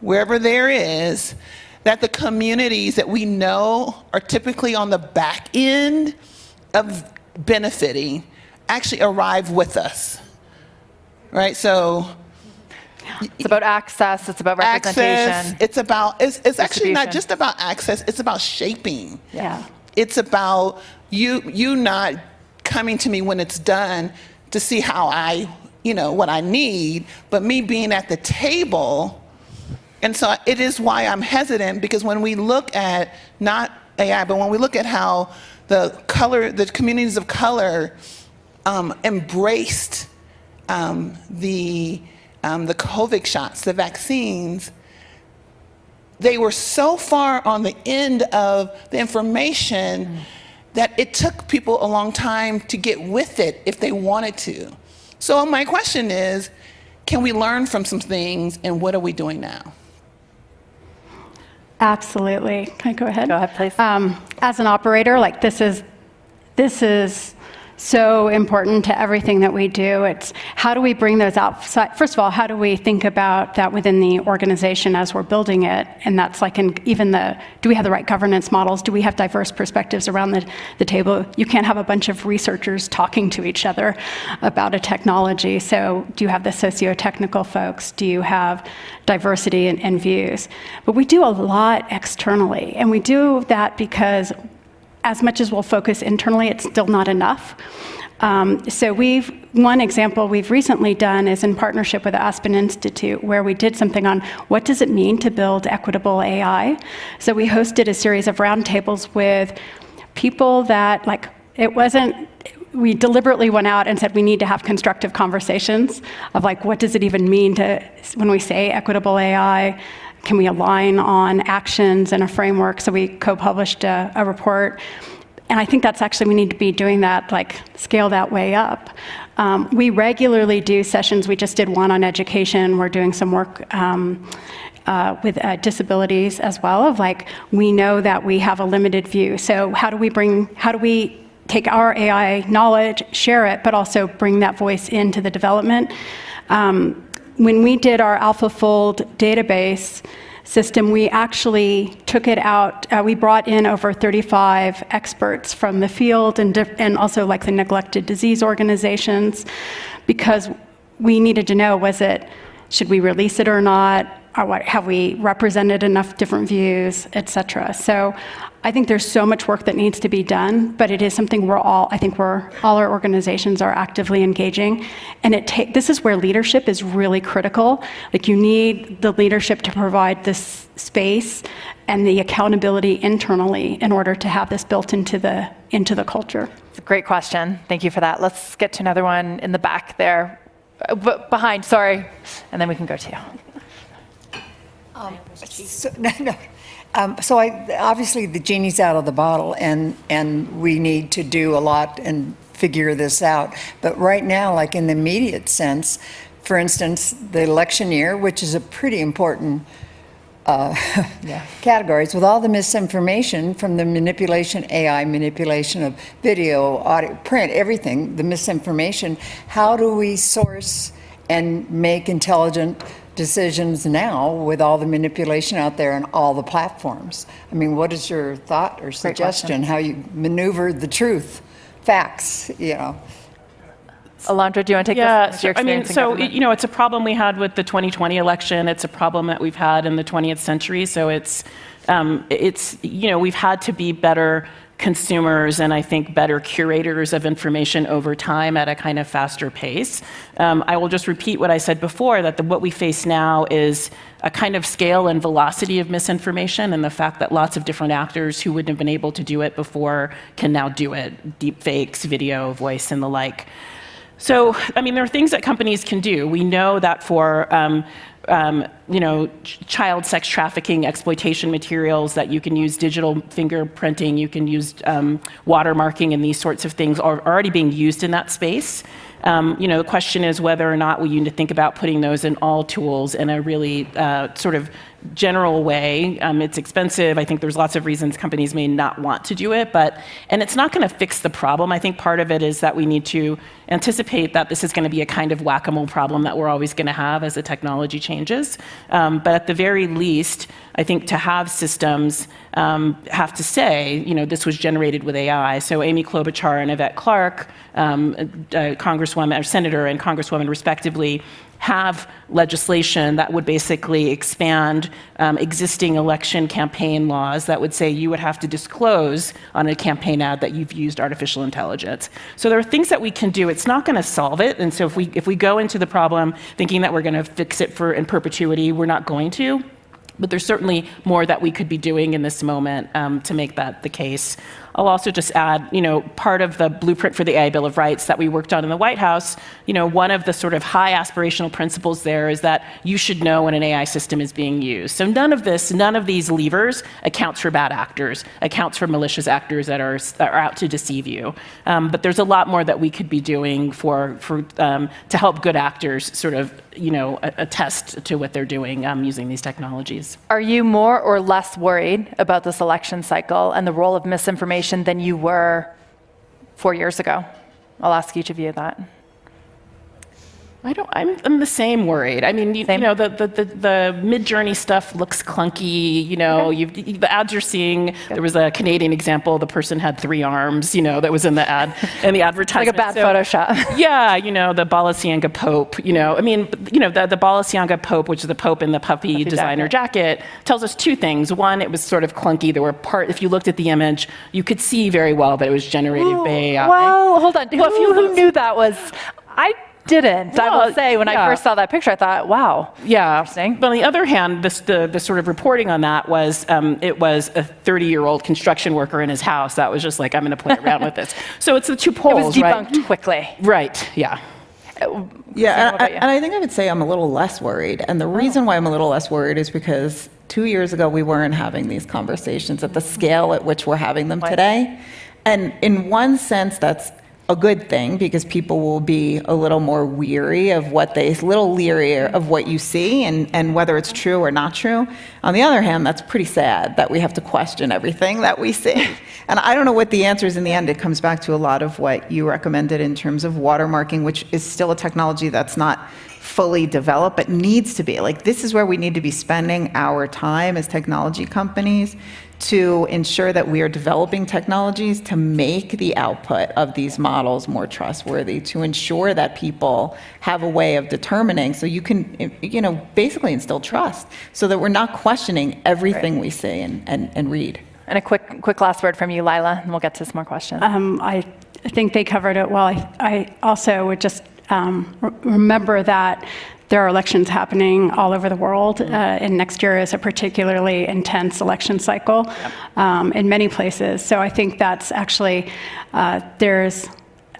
wherever there is, that the communities that we know are typically on the back end of benefiting actually arrive with us. Right? So it's about access, it's about representation. Access, it's about it's, it's actually not just about access, it's about shaping. Yeah. It's about you you not coming to me when it's done to see how I, you know, what I need, but me being at the table. And so it is why I'm hesitant because when we look at not AI, but when we look at how the color, the communities of color um, embraced um, the, um, the COVID shots, the vaccines, they were so far on the end of the information mm. that it took people a long time to get with it if they wanted to. So, my question is can we learn from some things and what are we doing now? Absolutely. Can I go ahead? Go ahead, please. Um, as an operator, like this is, this is so important to everything that we do. It's how do we bring those outside? First of all, how do we think about that within the organization as we're building it? And that's like in even the do we have the right governance models? Do we have diverse perspectives around the, the table? You can't have a bunch of researchers talking to each other about a technology. So, do you have the socio technical folks? Do you have diversity and, in views? But we do a lot externally, and we do that because as much as we'll focus internally, it's still not enough. Um, so we've one example we've recently done is in partnership with the Aspen Institute, where we did something on what does it mean to build equitable AI. So we hosted a series of roundtables with people that like it wasn't. We deliberately went out and said we need to have constructive conversations of like what does it even mean to when we say equitable AI can we align on actions and a framework? So we co-published a, a report and I think that's actually we need to be doing that, like scale that way up. Um, we regularly do sessions. We just did one on education. We're doing some work um, uh, with uh, disabilities as well. Of like we know that we have a limited view. So how do we bring? How do we take our AI knowledge, share it, but also bring that voice into the development? Um, when we did our AlphaFold database system, we actually took it out. Uh, we brought in over 35 experts from the field and, and also like the neglected disease organizations because we needed to know was it, should we release it or not? Or have we represented enough different views, et cetera? So I think there's so much work that needs to be done, but it is something we're all, I think we're, all our organizations are actively engaging. And it ta- this is where leadership is really critical. Like you need the leadership to provide this space and the accountability internally in order to have this built into the, into the culture. Great question. Thank you for that. Let's get to another one in the back there. Uh, behind, sorry. And then we can go to you. Um, so, no, no. Um, so I, obviously the genie's out of the bottle and, and we need to do a lot and figure this out. But right now, like in the immediate sense, for instance, the election year, which is a pretty important uh, yeah. categories, with all the misinformation from the manipulation, AI manipulation of video, audio, print, everything, the misinformation, how do we source and make intelligent decisions now with all the manipulation out there and all the platforms. I mean, what is your thought or suggestion how you maneuver the truth, facts, you know? Alondra, do you want to take yeah, this? Yeah, I mean, so you know, it's a problem we had with the 2020 election. It's a problem that we've had in the 20th century. So it's, um, it's you know, we've had to be better consumers and I think better curators of information over time at a kind of faster pace. Um, I will just repeat what I said before that the, what we face now is a kind of scale and velocity of misinformation, and the fact that lots of different actors who wouldn't have been able to do it before can now do it deep fakes, video, voice, and the like. So, I mean, there are things that companies can do. We know that for um, um, you know, child sex trafficking exploitation materials that you can use digital fingerprinting, you can use um, watermarking and these sorts of things are already being used in that space. Um, you know, the question is whether or not we need to think about putting those in all tools in a really uh, sort of general way. Um, it's expensive. I think there's lots of reasons companies may not want to do it, but and it's not going to fix the problem. I think part of it is that we need to anticipate that this is going to be a kind of whack-a-mole problem that we're always going to have as the technology changes. Um, but at the very least, I think to have systems um, have to say, you know, this was generated with AI. So Amy Klobuchar and Yvette Clarke, um, Congresswoman or Senator and Congresswoman respectively, have legislation that would basically expand um, existing election campaign laws that would say you would have to disclose on a campaign ad that you've used artificial intelligence. So there are things that we can do. It's not going to solve it, and so if we if we go into the problem thinking that we're going to fix it for in perpetuity, we're not going to. But there's certainly more that we could be doing in this moment um, to make that the case. I'll also just add, you know, part of the blueprint for the AI Bill of Rights that we worked on in the White House, you know, one of the sort of high aspirational principles there is that you should know when an AI system is being used. So none of this, none of these levers accounts for bad actors, accounts for malicious actors that are, that are out to deceive you. Um, but there's a lot more that we could be doing for, for um, to help good actors sort of, you know, attest to what they're doing um, using these technologies. Are you more or less worried about this election cycle and the role of misinformation? Information than you were four years ago? I'll ask each of you that. I don't. I'm, I'm the same worried. I mean, you, you know, the, the, the, the Midjourney stuff looks clunky. You know, okay. you, the ads you're seeing. Good. There was a Canadian example. The person had three arms. You know, that was in the ad and the advertisement. like a bad so, Photoshop. yeah, you know, the Balenciaga Pope. You know, I mean, you know, the, the Balenciaga Pope, which is the Pope in the puppy, puppy designer jacket. jacket. tells us two things. One, it was sort of clunky. There were part. If you looked at the image, you could see very well that it was generated Ooh, by AI. Well, hold on. Well, who, who knew that was? I didn't. Well, I will say, when yeah. I first saw that picture, I thought, wow. Yeah. Interesting. But on the other hand, this, the, the sort of reporting on that was um, it was a 30 year old construction worker in his house that was just like, I'm going to play around with this. So it's the two poles. It was debunked right? quickly. Right. Yeah. Yeah, and I, and I, think I would say I'm a little less worried. And the oh. reason why I'm a little less worried is because two years ago we weren't having these conversations at the scale at which we're having them today. And in one sense, that's a good thing because people will be a little more weary of what they, a little leery of what you see and, and whether it's true or not true. On the other hand, that's pretty sad that we have to question everything that we see. And I don't know what the answer is in the end. It comes back to a lot of what you recommended in terms of watermarking, which is still a technology that's not fully developed, but needs to be. Like, this is where we need to be spending our time as technology companies to ensure that we are developing technologies to make the output of these models more trustworthy, to ensure that people have a way of determining so you can, you know, basically instill trust so that we're not questioning everything right. we see and, and, and read. And a quick, quick last word from you, Lila, and we'll get to some more questions. Um, I think they covered it well. I, I also would just um, remember that there are elections happening all over the world, mm-hmm. uh, and next year is a particularly intense election cycle yep. um, in many places. So I think that's actually, uh, there's,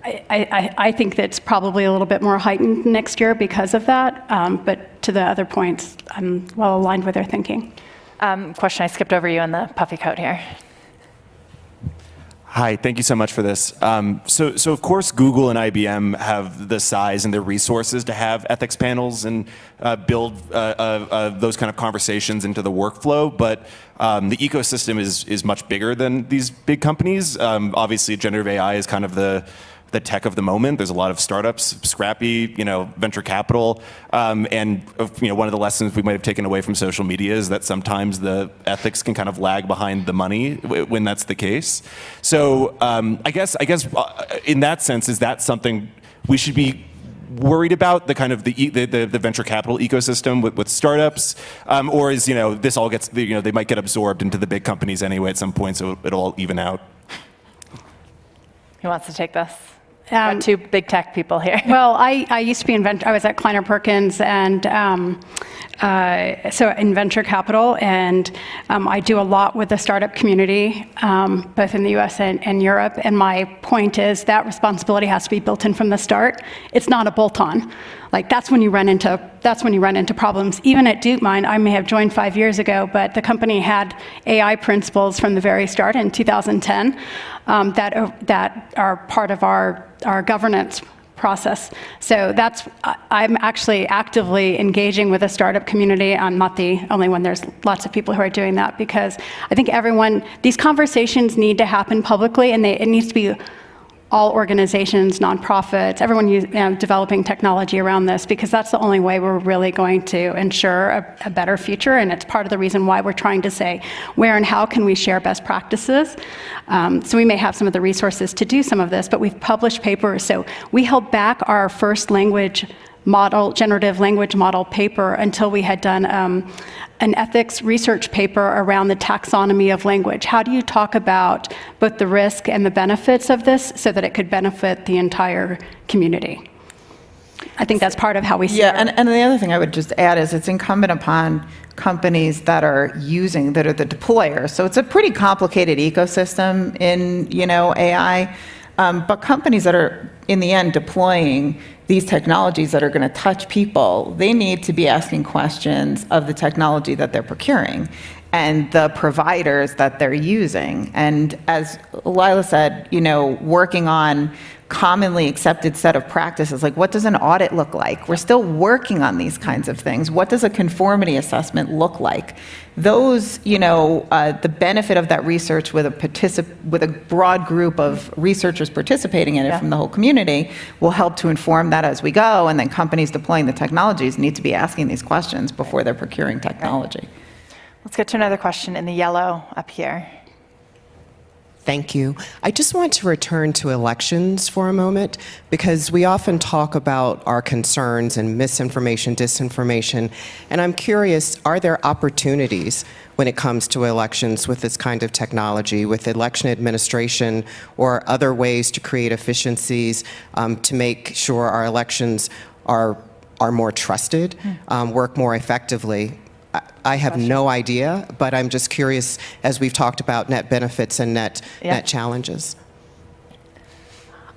I, I, I, think that's probably a little bit more heightened next year because of that. Um, but to the other points, I'm well aligned with their thinking. Um, question I skipped over you in the puffy coat here. Hi, thank you so much for this. Um, so, so of course, Google and IBM have the size and the resources to have ethics panels and uh, build uh, uh, uh, those kind of conversations into the workflow. But um, the ecosystem is is much bigger than these big companies. Um, obviously, generative AI is kind of the the tech of the moment. There's a lot of startups, scrappy, you know, venture capital, um, and you know, one of the lessons we might have taken away from social media is that sometimes the ethics can kind of lag behind the money when that's the case. So um, I guess, I guess, uh, in that sense, is that something we should be worried about the kind of the the, the, the venture capital ecosystem with, with startups, um, or is you know this all gets you know they might get absorbed into the big companies anyway at some point, so it'll all even out. Who wants to take this? Um, two big tech people here. Well, I, I used to be in venture, I was at Kleiner Perkins and um, uh, so in venture capital, and um, I do a lot with the startup community, um, both in the US and, and, Europe. And my point is that responsibility has to be built in from the start. It's not a bolt on. Like that's when you run into that's when you run into problems. Even at Duke DeepMind, I may have joined five years ago, but the company had AI principles from the very start in 2010 um, that, uh, that are part of our, our governance process. So that's, I'm actually actively engaging with the startup community. I'm not the only one, there's lots of people who are doing that because I think everyone, these conversations need to happen publicly and they, it needs to be all organizations, nonprofits, everyone you know, developing technology around this, because that's the only way we're really going to ensure a, a, better future. And it's part of the reason why we're trying to say where and how can we share best practices. Um, so we may have some of the resources to do some of this, but we've published papers. So we held back our first language model, generative language model paper until we had done um, an ethics research paper around the taxonomy of language. How do you talk about both the risk and the benefits of this so that it could benefit the entire community? I think that's part of how we see yeah, it. and, and the other thing I would just add is it's incumbent upon companies that are using, that are the deployers. So it's a pretty complicated ecosystem in, you know, AI. Um, but companies that are, in the end, deploying these technologies that are going to touch people, they need to be asking questions of the technology that they're procuring and the providers that they're using. And as Lila said, you know, working on commonly accepted set of practices like what does an audit look like? We're still working on these kinds of things. What does a conformity assessment look like? Those you know uh, the benefit of that research with a particip- with a broad group of researchers participating in it yeah. from the whole community will help to inform that as we go and then companies deploying the technologies need to be asking these questions before they're procuring technology let's get to another question in the yellow up here Thank you. I just want to return to elections for a moment because we often talk about our concerns and misinformation, disinformation, and I'm curious are there opportunities when it comes to elections with this kind of technology, with election administration or other ways to create efficiencies um, to make sure our elections are, are more trusted, hmm. um, work more effectively? I have no idea, but I'm just curious as we've talked about net benefits and net, yeah. net challenges.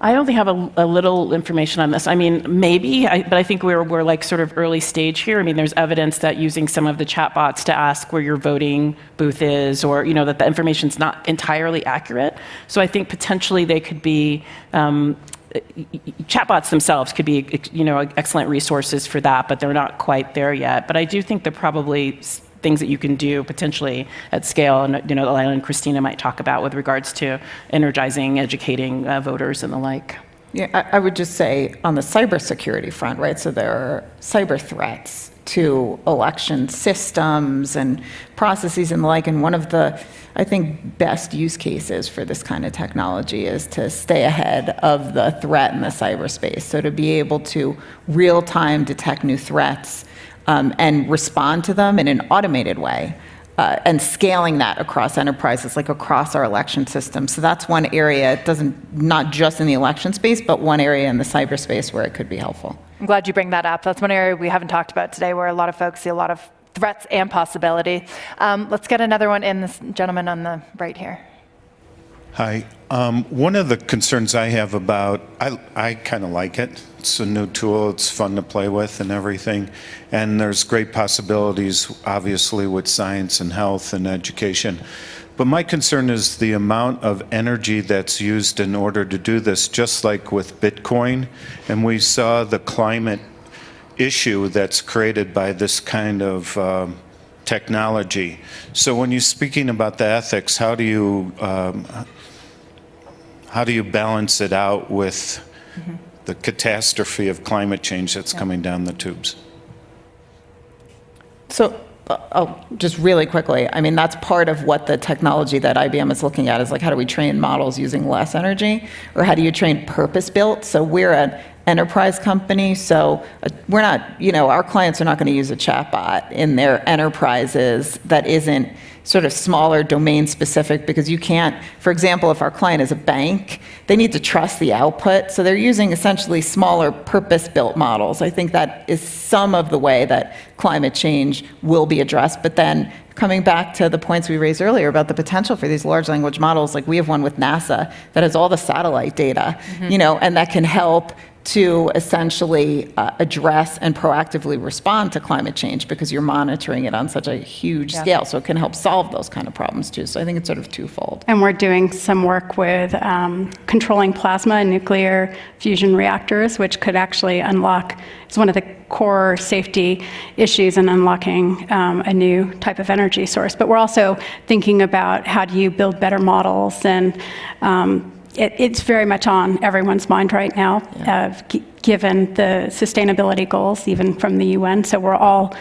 I only have a, a, little information on this. I mean, maybe, I, but I think we're, we're like sort of early stage here. I mean, there's evidence that using some of the chatbots to ask where your voting booth is, or you know that the information's not entirely accurate. So I think potentially they could be um, chatbots themselves could be you know excellent resources for that, but they're not quite there yet. But I do think they're probably things that you can do potentially at scale, and you know, Lila and Christina might talk about with regards to energizing, educating uh, voters and the like. Yeah, I, I would just say on the cybersecurity front, right? So there are cyber threats to election systems and processes and the like. And one of the, I think, best use cases for this kind of technology is to stay ahead of the threat in the cyberspace. So to be able to real time detect new threats um, and respond to them in an automated way. Uh, and scaling that across enterprises, like across our election system. So that's one area, it doesn't, not just in the election space, but one area in the cyberspace where it could be helpful. I'm glad you bring that up. That's one area we haven't talked about today where a lot of folks see a lot of threats and possibility. Um, let's get another one in, this gentleman on the right here. Hi. Um, one of the concerns I have about, I, I kind of like it. It's a new tool, it's fun to play with and everything. And there's great possibilities, obviously, with science and health and education. But my concern is the amount of energy that's used in order to do this, just like with Bitcoin. And we saw the climate issue that's created by this kind of um, technology. So when you're speaking about the ethics, how do you um, how do you balance it out with mm-hmm. the catastrophe of climate change that's yeah. coming down the tubes? So uh, oh, just really quickly, I mean, that's part of what the technology that IBM is looking at is like, how do we train models using less energy? Or how do you train purpose built? So we're an enterprise company, so uh, we're not, you know, our clients are not going to use a chatbot in their enterprises that isn't sort of smaller domain specific because you can't, for example, if our client is a bank, they need to trust the output. So they're using essentially smaller purpose built models. I think that is some of the way that climate change will be addressed. But then coming back to the points we raised earlier about the potential for these large language models, like we have one with NASA that has all the satellite data, mm-hmm. you know, and that can help to essentially uh, address and proactively respond to climate change because you're monitoring it on such a huge Yeah. scale. So it can help solve those kind of problems too. So I think it's sort of twofold. And we're doing some work with um, controlling plasma and nuclear fusion reactors, which could actually unlock, it's one of the core safety issues in unlocking um, a new type of energy source. But we're also thinking about how do you build better models, and um, it, it's very much on everyone's mind right now, uh, g- given the sustainability goals, even from the UN. So we're all,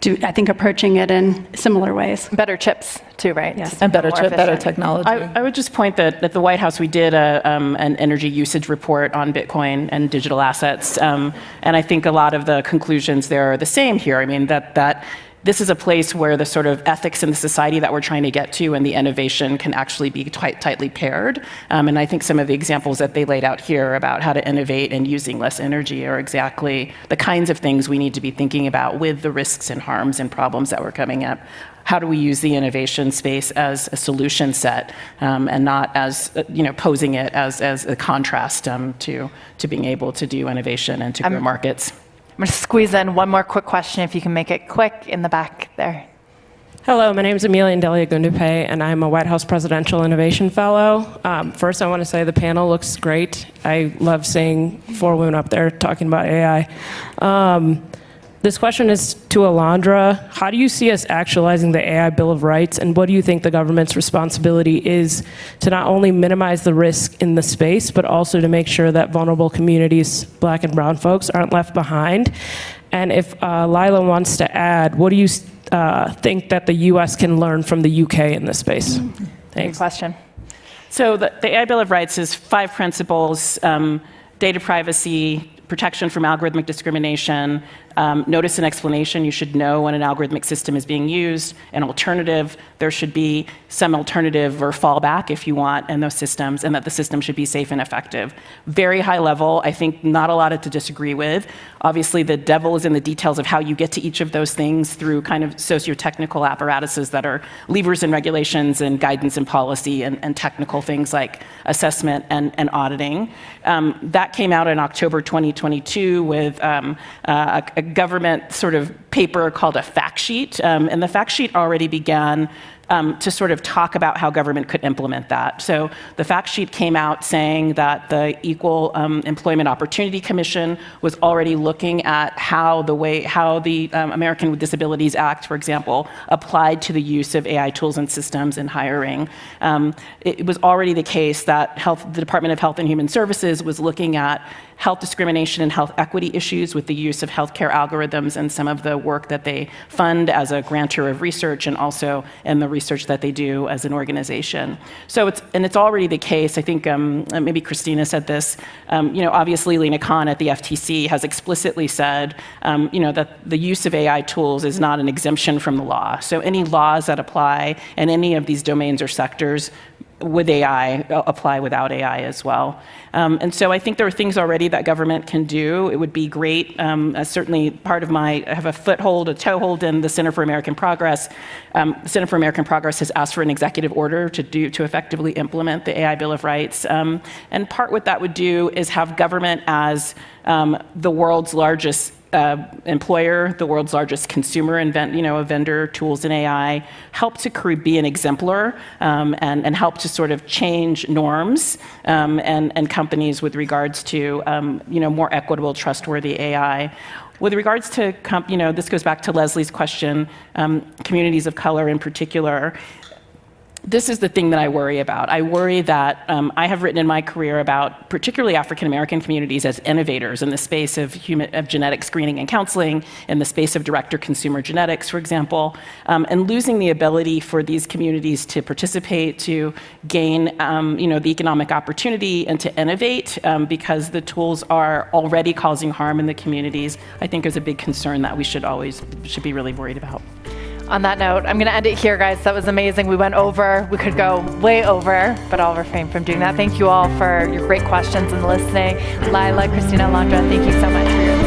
do, I think, approaching it in similar ways. Better chips, too, right? Yes. And better, More te- better technology. I, I would just point that at the White House, we did a, um, an energy usage report on Bitcoin and digital assets. Um, and I think a lot of the conclusions there are the same here. I mean, that, that this is a place where the sort of ethics in the society that we're trying to get to and the innovation can actually be quite tightly paired. Um, and I think some of the examples that they laid out here about how to innovate and using less energy are exactly the kinds of things we need to be thinking about with the risks and harms and problems that we're coming up how do we use the innovation space as a solution set um, and not as uh, you know posing it as, as a contrast um, to to being able to do innovation and to grow markets I'm going to squeeze in one more quick question, if you can make it quick, in the back there. Hello, my name is Amelia Indelia Gundupe, and I'm a White House Presidential Innovation Fellow. Um, first, I want to say the panel looks great. I love seeing four women up there talking about AI. Um, this question is to Alondra. How do you see us actualizing the AI Bill of Rights, and what do you think the government's responsibility is to not only minimize the risk in the space, but also to make sure that vulnerable communities, black and brown folks, aren't left behind? And if uh, Lila wants to add, what do you uh, think that the U.S. can learn from the U.K. in this space? Good question. so the, the ai bill of rights is five principles um, data privacy protection from algorithmic discrimination um, notice and explanation you should know when an algorithmic system is being used an alternative there should be some alternative or fallback if you want in those systems and that the system should be safe and effective. Very high level i think not a lot to disagree with. Obviously the devil is in the details of how you get to each of those things through kind of socio-technical apparatuses that are levers and regulations and guidance and policy and, and technical things like assessment and, and auditing. Um, that came out in october 2022 with um, uh, a, a government sort of paper called a fact sheet. Um, and the fact sheet already began um, to sort of talk about how government could implement that. So the fact sheet came out saying that the Equal um, Employment Opportunity Commission was already looking at how the way how the um, American with Disabilities Act, for example, applied to the use of AI tools and systems in hiring. Um, it was already the case that health, the Department of Health and Human Services was looking at health discrimination and health equity issues with the use of healthcare algorithms and some of the work that they fund as a grantor of research and also in the research that they do as an organization. So it's and it's already the case. I think um, maybe Christina said this. Um, you know, obviously Lina Khan at the FTC has explicitly said, um, you know, that the use of AI tools is not an exemption from the law. So any laws that apply in any of these domains or sectors with AI apply without AI as well. Um, and so I think there are things already that government can do. It would be great. Um, uh, certainly, part of my I have a foothold, a toehold in the Center for American Progress. Um, Center for American Progress has asked for an executive order to do to effectively implement the AI Bill of Rights. Um, and part what that would do is have government as um, the world's largest uh, employer, the world's largest consumer and you know, a vendor, tools in AI, help to be an exemplar um, and, and help to sort of change norms um, and, and companies with regards to um, you know, more equitable, trustworthy AI. With regards to, you know, this goes back to Leslie's question, um, communities of color in particular this is the thing that I worry about. I worry that um, I have written in my career about particularly African American communities as innovators in the space of, human, of genetic screening and counseling, in the space of direct or consumer genetics, for example, um, and losing the ability for these communities to participate, to gain um, you know, the economic opportunity, and to innovate um, because the tools are already causing harm in the communities, I think is a big concern that we should always should be really worried about. On that note, I'm going to end it here, guys. That was amazing. We went over. We could go way over, but I'll refrain from doing that. Thank you all for your great questions and listening. Lila, Christina, Alondra, thank you so much for your.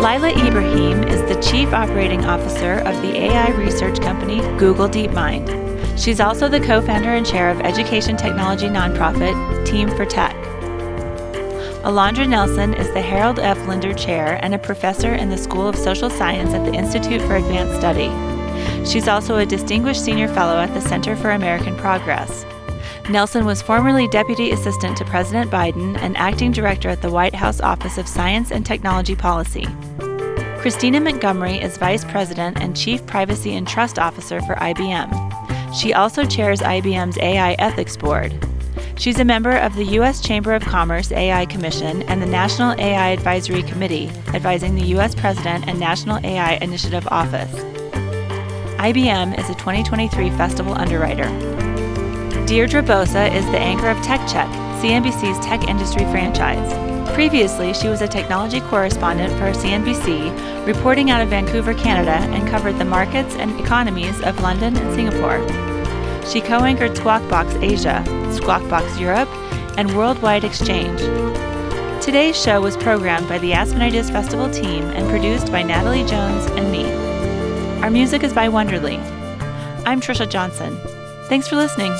Lila Ibrahim is the Chief Operating Officer of the AI research company Google DeepMind. She's also the co founder and chair of education technology nonprofit Team4Tech. Alondra Nelson is the Harold F. Linder Chair and a professor in the School of Social Science at the Institute for Advanced Study. She's also a distinguished senior fellow at the Center for American Progress. Nelson was formerly Deputy Assistant to President Biden and Acting Director at the White House Office of Science and Technology Policy. Christina Montgomery is Vice President and Chief Privacy and Trust Officer for IBM. She also chairs IBM's AI Ethics Board. She's a member of the U.S. Chamber of Commerce AI Commission and the National AI Advisory Committee, advising the U.S. President and National AI Initiative Office. IBM is a 2023 festival underwriter. Deirdre Bosa is the anchor of Tech Check, CNBC's tech industry franchise. Previously, she was a technology correspondent for CNBC, reporting out of Vancouver, Canada, and covered the markets and economies of London and Singapore. She co anchored Squawk Box Asia, Squawk Box Europe, and Worldwide Exchange. Today's show was programmed by the Aspen Ideas Festival team and produced by Natalie Jones and me. Our music is by Wonderly. I'm Trisha Johnson. Thanks for listening.